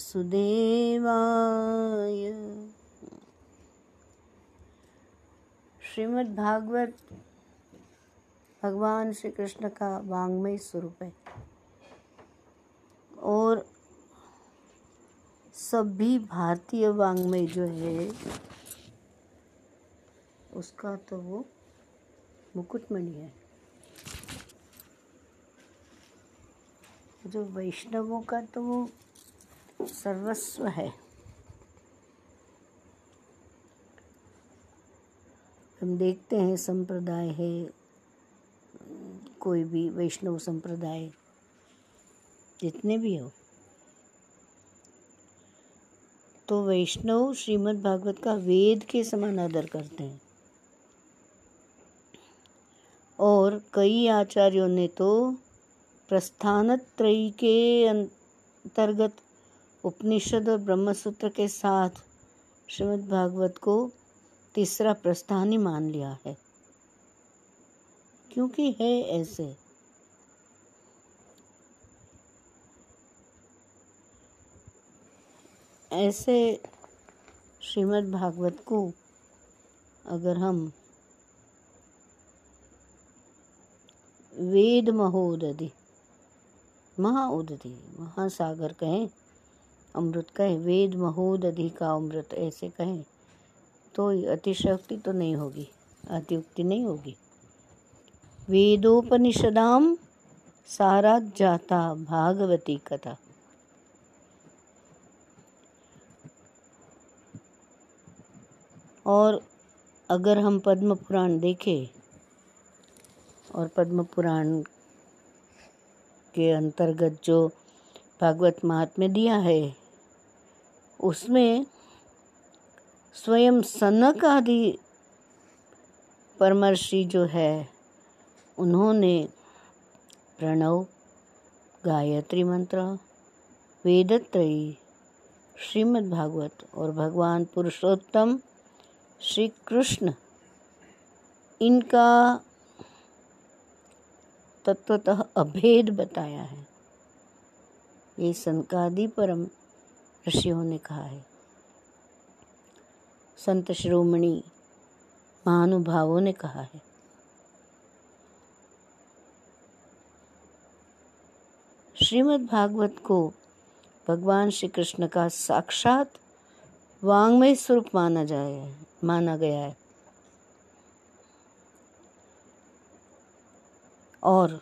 वासुदेवाय। श्रीमद् भागवत भगवान श्री कृष्ण का वांग्मय स्वरूप है। और सभी भारतीय वांग्मय जो है, उसका तो वो मुकुटमणि है। जो वैष्णवों का तो वो सर्वस्व है। हम देखते हैं संप्रदाय है, कोई भी वैष्णव संप्रदाय, जितने भी हो। तो वैष्णव श्रीमद् भागवत का वेद के समान आदर करते हैं। और कई आचार्यों ने तो प्रस्थान प्रस्थानत्रयी के अंतर्गत उपनिषद और ब्रह्मसूत्र के साथ श्रीमद् भागवत को तीसरा प्रस्थान ही मान लिया है। क्योंकि है ऐसे। ऐसे श्रीमद् भागवत को अगर हम वेद महोदधि, महाउदधि, महासागर कहें अमृत कहें, वेद महोद अधिका अमृत, ऐसे कहें तो अतिशक्ति तो नहीं होगी, अतियुक्ति नहीं होगी। वेदोपनिषदाम सारा जाता भागवती कथा। और अगर हम पद्म पुराण देखें, और पद्म पुराण के अंतर्गत जो भागवत महात्म्य दिया है उसमें स्वयं सनक आदि परमर्षि जो है, उन्होंने प्रणव, गायत्री मंत्र, वेदत्रयी श्रीमद् भागवत और भगवान पुरुषोत्तम श्री कृष्ण इनका तत्वतः अभेद बताया है। ये सनकादि परम ऋषियों ने कहा है। संत श्रोमणी महानुभावों ने कहा है। श्रीमद् भागवत को भगवान श्री कृष्ण का साक्षात वांग्मय स्वरूप माना जाए, माना गया है। और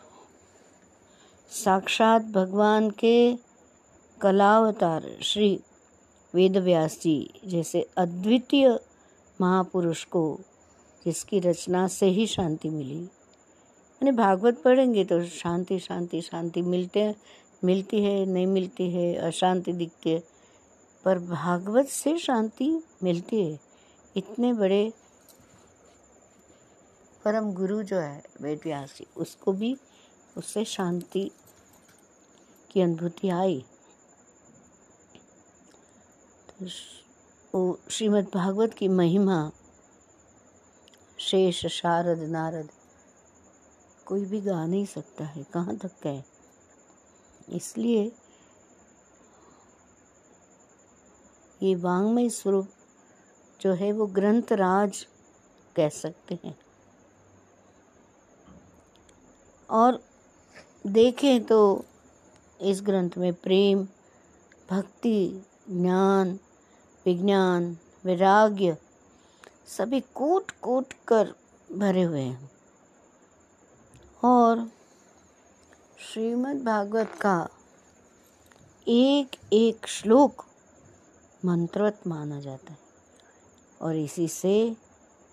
साक्षात भगवान के कलावतार श्री वेदव्यास जी जैसे अद्वितीय महापुरुष को जिसकी रचना से ही शांति मिली। यानी भागवत पढ़ेंगे तो शांति शांति शांति मिलते मिलती है, नहीं मिलती है, अशांति दिखती है। पर भागवत से शांति मिलती है। इतने बड़े परम गुरु जो है वेद व्यास जी, उसको भी, उससे शांति की अनुभूति आई। श्रीमद् भागवत की महिमा, शेष शारद नारद, कोई भी गा नहीं सकता है। कहाँ तक कहे? इसलिए ये वांग्मय स्वरूप जो है, वो ग्रंथ राज कह सकते हैं। और देखें तो इस ग्रंथ में प्रेम, भक्ति, ज्ञान विज्ञान, वैराग्य सभी कूट कूट कर भरे हुए हैं। और श्रीमद् भागवत का एक एक श्लोक मंत्रवत माना जाता है। और इसी से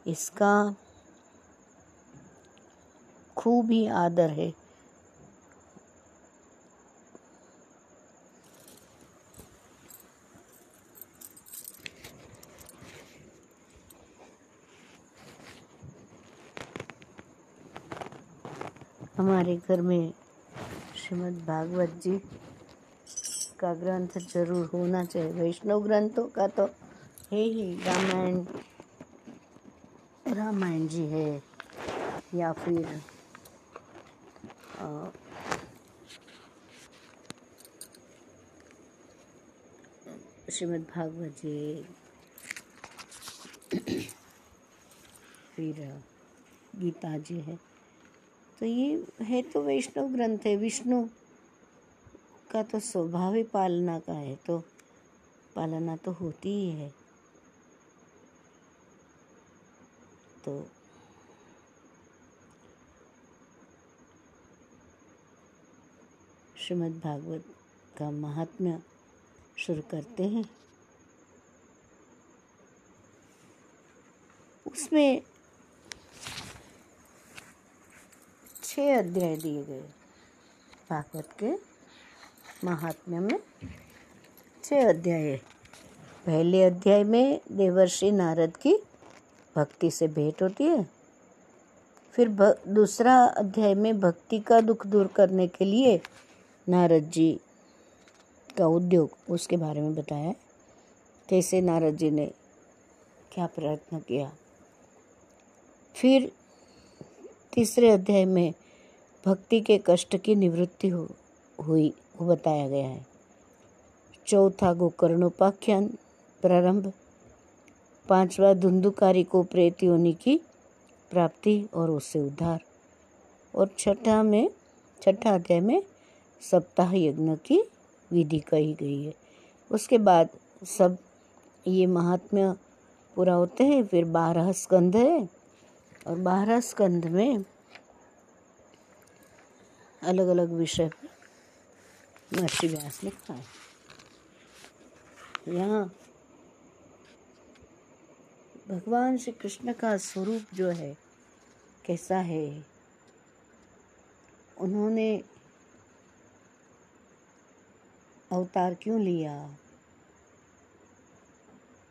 इसका खूब ही आदर है। हमारे घर में श्रीमद् भागवत जी का ग्रंथ ज़रूर होना चाहिए। वैष्णव ग्रंथों का तो है ही, रामायण रामायण जी है, या फिर श्रीमद् भागवत जी, फिर, गीता जी है। तो ये है तो वैष्णव ग्रंथ है, विष्णु का तो स्वभाव ही पालना का है तो पालना तो होती ही है। तो श्रीमद् भागवत का महात्म्य शुरू करते हैं। उसमें छह अध्याय दिए गए भागवत के महात्म्य में छः अध्याय पहले अध्याय में देवर्षि नारद की भक्ति से भेंट होती है। फिर दूसरा अध्याय में भक्ति का दुख दूर करने के लिए नारद जी का उद्योग, उसके बारे में बताया। कैसे नारद जी ने क्या प्रयत्न किया? फिर तीसरे अध्याय में भक्ति के कष्ट की निवृत्ति हो, हुई, वो बताया गया है। चौथा गोकर्णोपाख्यान प्रारंभ। पांचवा धुंधुकारी को प्रेत योनि की प्राप्ति और उससे उद्धार। और छठा में, छठा अध्याय में सप्ताह यज्ञ की विधि कही गई है। उसके बाद सब ये महात्म्य पूरा होते हैं, फिर बारह स्कंध है। और बारह स्कंध में अलग अलग विषय पर महर्षि व्यास लिखा है। यहाँ भगवान श्री कृष्ण का स्वरूप जो है, कैसा है? उन्होंने अवतार क्यों लिया?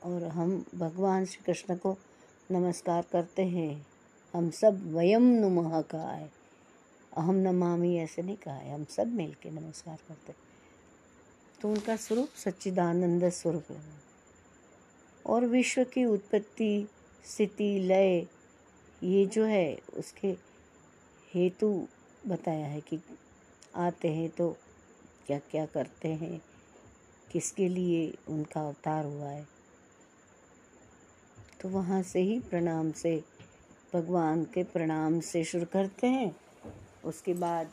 और हम भगवान श्री कृष्ण को नमस्कार करते हैं। हम सब वयम नुमह का है। अहम नमामि ऐसे नहीं कहा है, हम सब मिल के नमस्कार करते तो उनका स्वरूप सच्चिदानंद स्वरूप है। और विश्व की उत्पत्ति, स्थिति, लय, ये जो है, उसके हेतु बताया है कि आते हैं तो क्या क्या करते हैं, किसके लिए उनका अवतार हुआ है। तो वहाँ से ही प्रणाम से, भगवान के प्रणाम से शुरू करते हैं। उसके बाद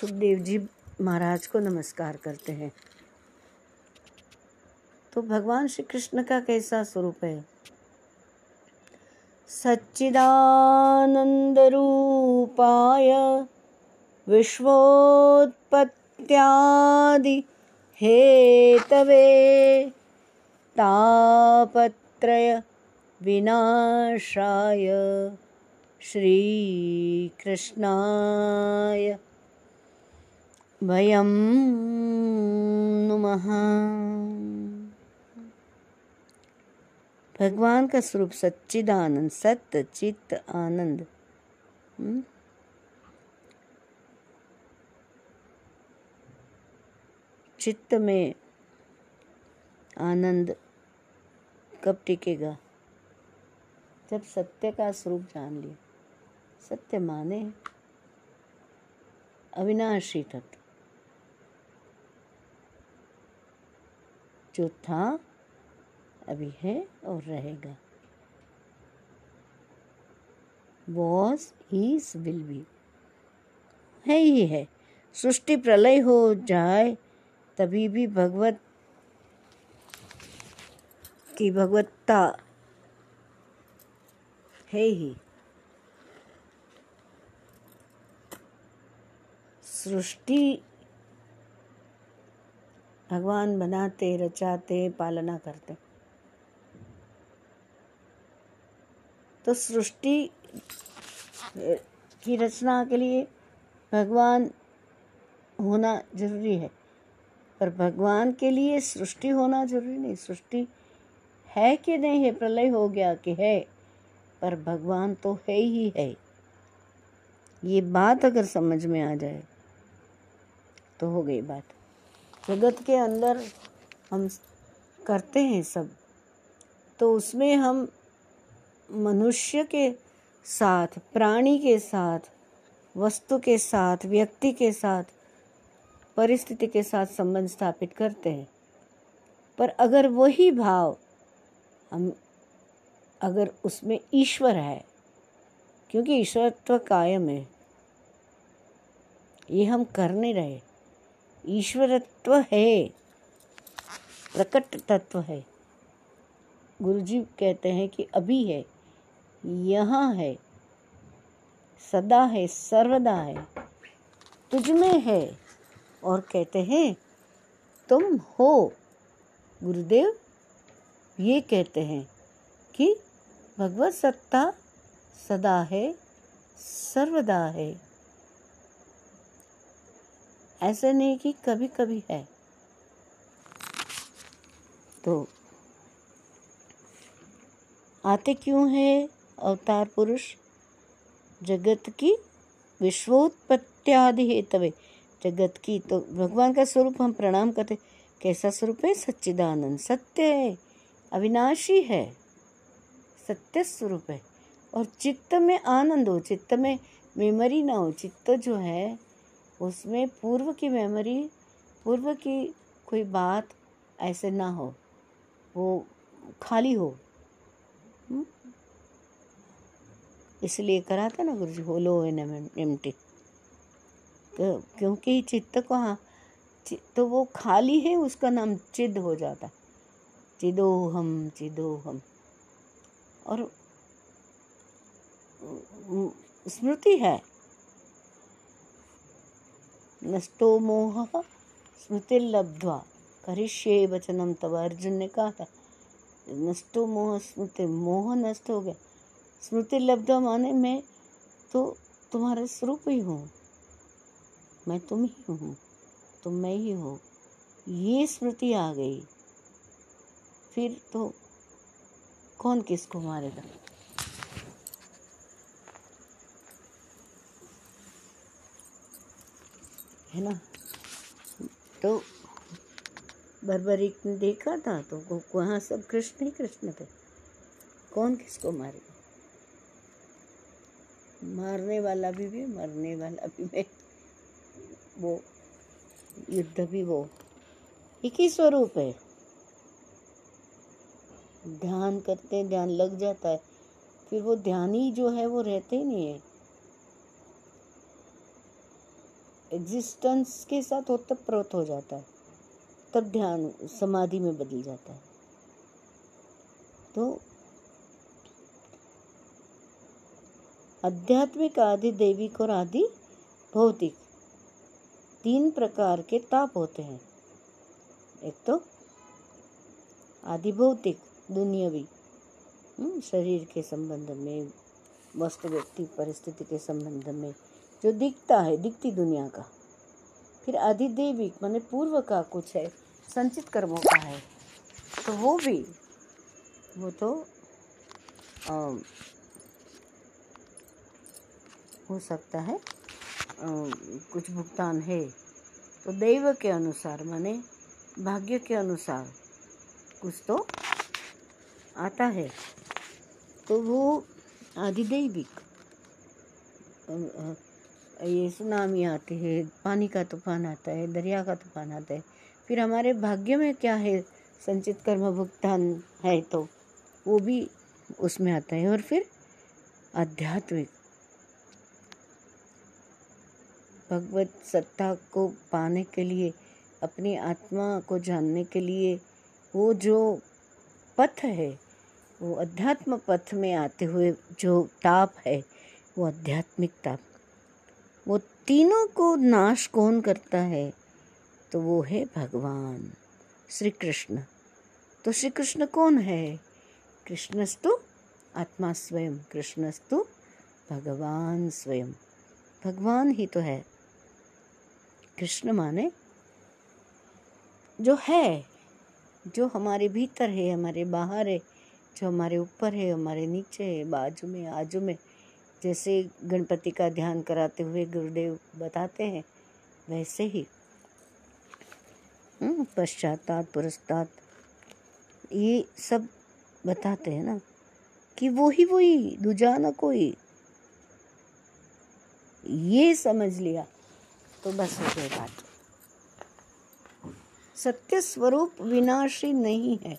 सुखदेव जी महाराज को नमस्कार करते हैं। तो भगवान श्री कृष्ण का कैसा स्वरूप है? सच्चिदानंद रूपाय विश्वोत्पत्ति इत्यादि हेतवे तापत्रय विनाशाय। श्रीकृष्णाय वयं नुमः। भगवान का स्वरूप सच्चिदानंद सत्य चित्त आनंद चित्त में आनंद कब टिकेगा? जब सत्य का स्वरूप जान लिया। सत्य माने अविनाशी तत्व। जो था, अभी है और रहेगा। Was is will be. है ही है। सृष्टि प्रलय हो जाए, तभी भी भगवत की भगवत्ता है ही। सृष्टि भगवान बनाते, रचाते, पालना करते। तो सृष्टि की रचना के लिए भगवान होना ज़रूरी है। पर भगवान के लिए सृष्टि होना ज़रूरी नहीं। सृष्टि है कि नहीं है प्रलय हो गया कि है, पर भगवान तो है ही है। ये बात अगर समझ में आ जाए तो हो गई बात। जगत के अंदर हम करते हैं सब। तो उसमें हम मनुष्य के साथ, प्राणी के साथ, वस्तु के साथ, व्यक्ति के साथ, परिस्थिति के साथ संबंध स्थापित करते हैं। पर अगर वही भाव हम, अगर उसमें ईश्वर है, क्योंकि ईश्वरत्व कायम है, ये हम कर नहीं रहे। ईश्वरत्व है, प्रकट तत्व है। गुरु जी कहते हैं कि अभी है, यहाँ है, सदा है, सर्वदा है, तुझ में है। और कहते हैं, तुम हो। गुरुदेव ये कहते हैं कि भगवत सत्ता सदा है, सर्वदा है। ऐसे नहीं कि कभी कभी है। तो आते क्यों है अवतार पुरुष? जगत की विश्वोत्पत्त्यादि हेतवे। जगत की तो भगवान का स्वरूप हम प्रणाम करते कैसा स्वरूप है? सच्चिदानंद। सत्य है। अविनाशी है। सत्य स्वरूप है। और चित्त में आनंद हो, चित्त में मेमोरी ना हो, चित्त जो है उसमें पूर्व की मेमोरी पूर्व की कोई बात ऐसे ना हो, वो खाली हो। हम्म? इसलिए करा था ना गुरु जी होलो इन एम्प्टी तो क्योंकि चित्त को हाँ तो वो खाली है, उसका नाम चिद हो जाता चिदो हम चिदो हम। और स्मृति है। नष्टो मोह स्मृति लब्ध्वा करिष्ये वचनम तब अर्जुन ने कहा था। नष्टो मोह, स्मृति, मोह नष्ट हो गया। स्मृति लब्ध माने मैं तो तुम्हारे स्वरूप ही हूँ। मैं तुम ही हूँ। तुम मैं ही हूँ। ये स्मृति आ गई। फिर तो कौन किसको मारेगा? है ना? तो बर्बरिक ने देखा था तो वहाँ सब कृष्ण ही कृष्ण थे। कौन किसको मारे? मारने वाला भी भी मरने वाला भी मैं वो युद्ध भी वो एक ही स्वरूप है। ध्यान करते ध्यान लग जाता है। फिर वो ध्यान ही जो है वो रहते ही नहीं है। एग्जिस्टेंस के साथ ओतप्रोत हो जाता है। तब ध्यान समाधि में बदल जाता है। तो आध्यात्मिक आदि दैविक और आदि भौतिक तीन प्रकार के ताप होते हैं। एक तो आदि भौतिक दुनियावी हम्म, शरीर के संबंध में वस्तु व्यक्ति परिस्थिति के संबंध में जो दिखता है दिखती दुनिया का। फिर अधिदेविक माने पूर्व का कुछ है संचित कर्मों का है। तो वो भी वो तो आ, हो सकता है आ, कुछ भुगतान है। तो दैव के अनुसार माने भाग्य के अनुसार कुछ तो आता है। तो वो आधिदैविक ये सुनामी आती है, पानी का तूफ़ान आता है, दरिया का तूफ़ान आता है। फिर हमारे भाग्य में क्या है? संचित कर्म भुगतान है तो वो भी उसमें आता है। और फिर आध्यात्मिक। भगवत सत्ता को पाने के लिए, अपनी आत्मा को जानने के लिए, वो जो पथ है, वो अध्यात्म पथ में आते हुए जो ताप है, वो आध्यात्मिक ताप वो तीनों को नाश कौन करता है? तो वो है भगवान श्री कृष्ण तो श्री कृष्ण कौन है? कृष्णस्तु आत्मा स्वयं, कृष्णस्तु भगवान स्वयं। भगवान ही तो है। कृष्ण माने जो है, जो हमारे भीतर है, हमारे बाहर है, जो हमारे ऊपर है, हमारे नीचे है, बाजू में, आजू में जैसे गणपति का ध्यान कराते हुए गुरुदेव बताते हैं वैसे ही। हम्म, पश्चातात पुरस्तात ये सब बताते हैं ना कि वो ही वही दूजा न कोई। ये समझ लिया तो बस हो गई बात। सत्य स्वरूप विनाशी नहीं है।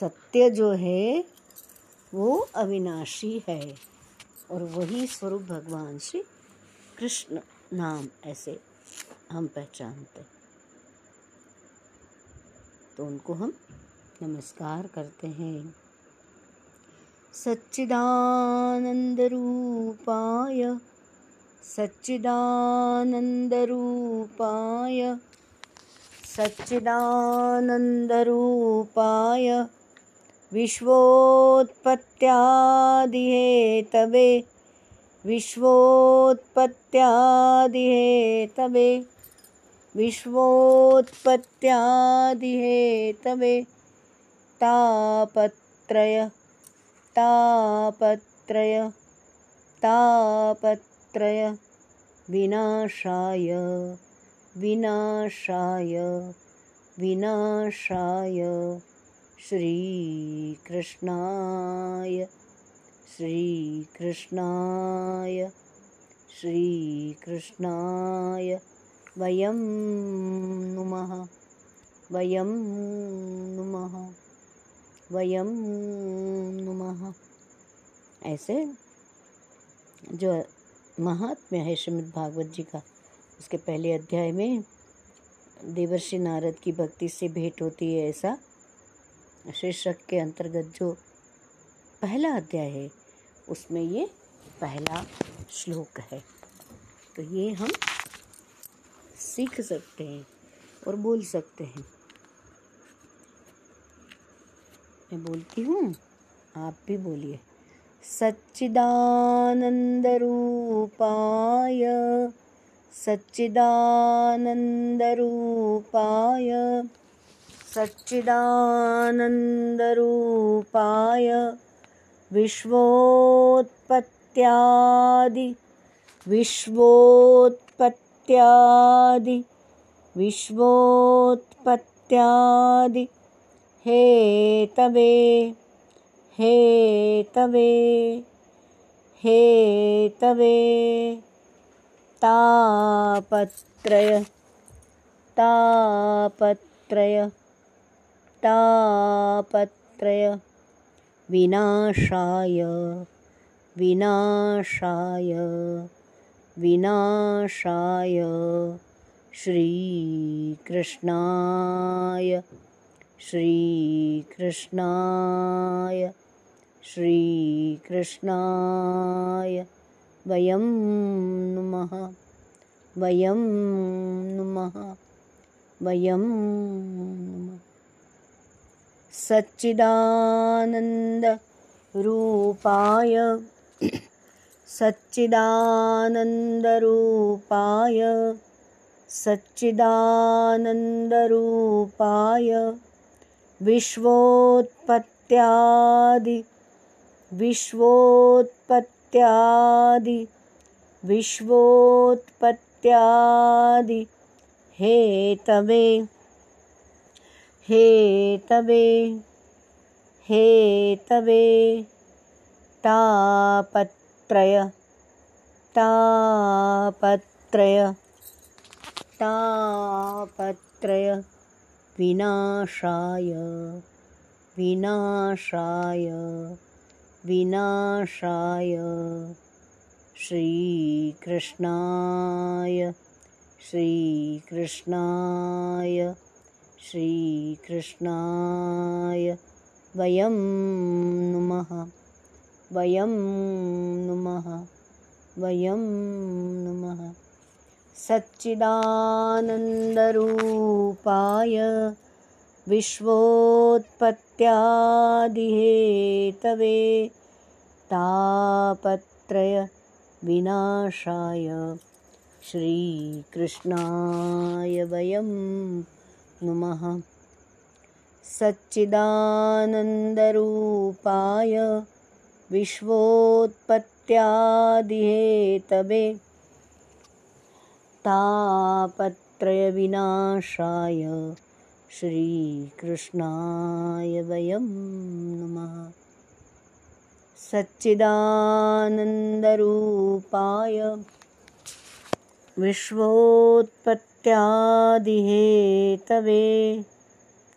सत्य जो है वो अविनाशी है। और वही स्वरूप भगवान श्री कृष्ण नाम ऐसे हम पहचानते तो उनको हम नमस्कार करते हैं। सच्चिदानंद रूपाय, सच्चिदानंद सच्चिदानन्दरूपाय सच्चिदानन्दरूपाय सच्चिदानन्दरूपाय विश्वोत्पत्त्यादिहेतवे। विश्वोत्पत्त्यादिहेतवे। विश्वोत्पत्त्यादिहेतवे। तापत्रय तापत्रय तापत्रय। विनाशाय विनाशाय विनाशाय। श्रीकृष्णाय श्रीकृष्णाय श्रीकृष्णाय, वयं नुमः वयं नुमः वयम नुमः। ऐसे जो महात्म्य है श्रीमद् भागवत जी का, उसके पहले अध्याय में देवर्षि नारद की भक्ति से भेंट होती है ऐसा। शीर्षक के अंतर्गत जो पहला अध्याय है, उसमें ये पहला श्लोक है। तो ये हम सीख सकते हैं और बोल सकते हैं। मैं बोलती हूँ, आप भी बोलिए। सच्चिदानन्दरूपाय सच्चिदानन्दरूपाय सच्चिदानन्दरूपाय विश्वोत्पत्त्यादि विश्वोत्पत्त्यादि विश्वोत्पत्त्यादि। हे तवे हे तवे हे तवे। तापत्रय तापत्रय तापत्रय विनाशाय। विनाशाय। विनाशाय। श्रीकृष्णाय। श्रीकृष्णाय। श्रीकृष्णाय। वयं नुमः। वयं नुमः। वयं सच्चिदानन्दरूपाय सच्चिदानन्दरूपाय सच्चिदानन्दरूपाय विश्वोत्पत्त्यादि। विश्वोत्पत्त्यादि। विश्वोत्पत्त्यादि। हेतवे हेतवे हेतवे तापत्रय तापत्रय तापत्रय विनाशाय विनाशाय विनाशाय। श्रीकृष्णाय श्रीकृष्णाय श्रीकृष्णाय वयं नुमः। वयं नुमः। वयं नुमः। सच्चिदानन्दरूपाय विश्वोत्पत्त्यादिहेतवे तापत्रय विनाशाय श्रीकृष्णाय वयं सच्चिदानन्दरूपाय विश्वोत्पत्ति गुरुपत्यादिहेतवे तापत्रयविनाशाय श्रीकृष्णाय वयं नमः। सच्चिदानन्दरूपाय विश्वोत्पत्त्यादिहेतवे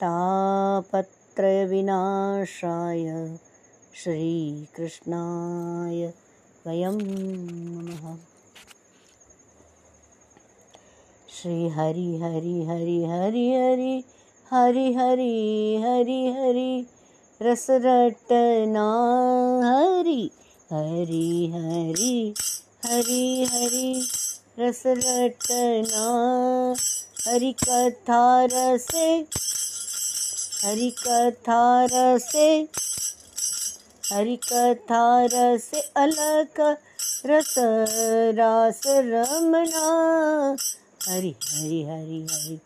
तापत्रयविनाशाय श्रीकृष्णाय वयं नमः श्रीहरि हरि हरि हरि हरि हरि हरि हरि हरि रसरटना हरि हरि हरि हरि हरि रसरटना हरि कथा रसे हरि कथा रसे हरि कथा रसे अलक रस रास रमना। हरि हरि हरि हरि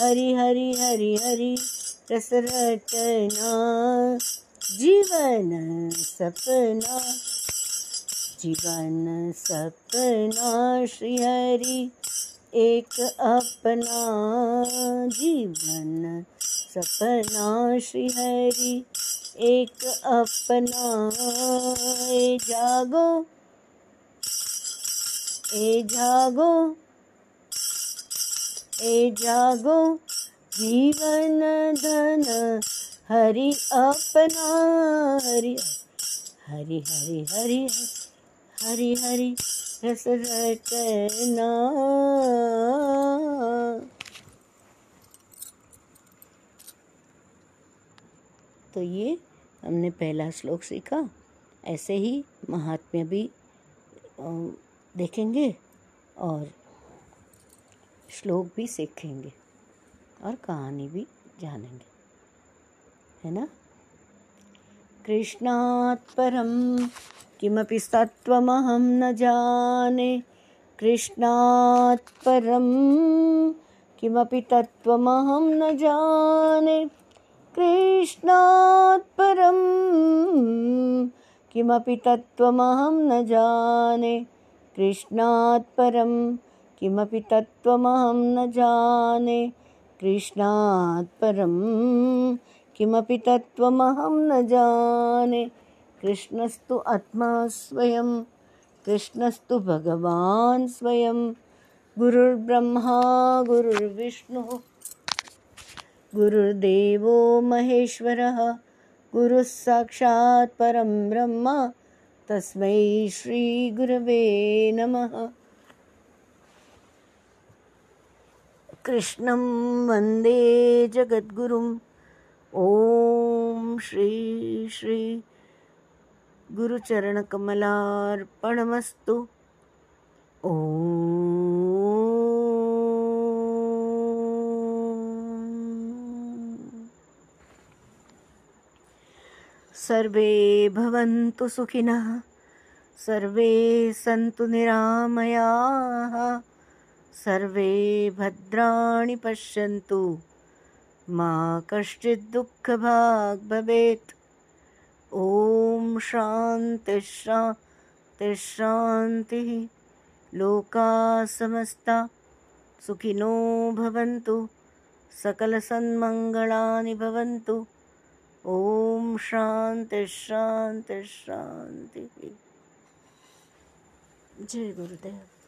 हरि हरि हरि हरि रस रटना जीवन सपना। जीवन सपना श्री हरि एक अपना जीवन सपना श्री हरि एक अपना ए जागो ए जागो ए जागो, जीवन धन हरि अपना हरि हरि हरि हरि हरि। हरि हरि रस रटना तो ये हमने पहला श्लोक सीखा। ऐसे ही महात्म्य भी देखेंगे और श्लोक भी सीखेंगे और कहानी भी जानेंगे। है ना? कृष्णात् परं किमपि सत्त्वमहं न जाने। कृष्णात् परं किमपि तत्त्वमहं न जाने। कृष्णात् परं किमपि तत्त्वमहं न जाने। कृष्णात् परं किमपि तत्त्वमहं न जाने। कृष्णात् परं किमपि तत्त्वमहं न जाने। कृष्णस्तु आत्मा स्वयं, कृष्णस्तु भगवान् स्वयं। गुरुर्ब्रह्मा, गुरुर्विष्णुः, गुरुर्देवो महेश्वरः। गुरुः परं ब्रह्म, तस्मै श्रीगुरवे नमः। कृष्णं वंदे जगद्गुरुम्। ॐ श्री श्री गुरुचरणकमलार्पणमस्तु ॐ सर्वे भवन्तु सुखिनः सर्वे सन्तु निरामयाः सर्वे भद्राणि पश्यन्तु। मा कश्चित् दुःखभाग् भवेत्। ॐ शान्तिश्शान्तिश्शान्तिः लोकाः समस्ता, सुखिनो भवन्तु। सकलसन्मङ्गलानि भवन्तु। ॐ शान्तिश्शान्तिश्शान्तिः जय गुरुदेव।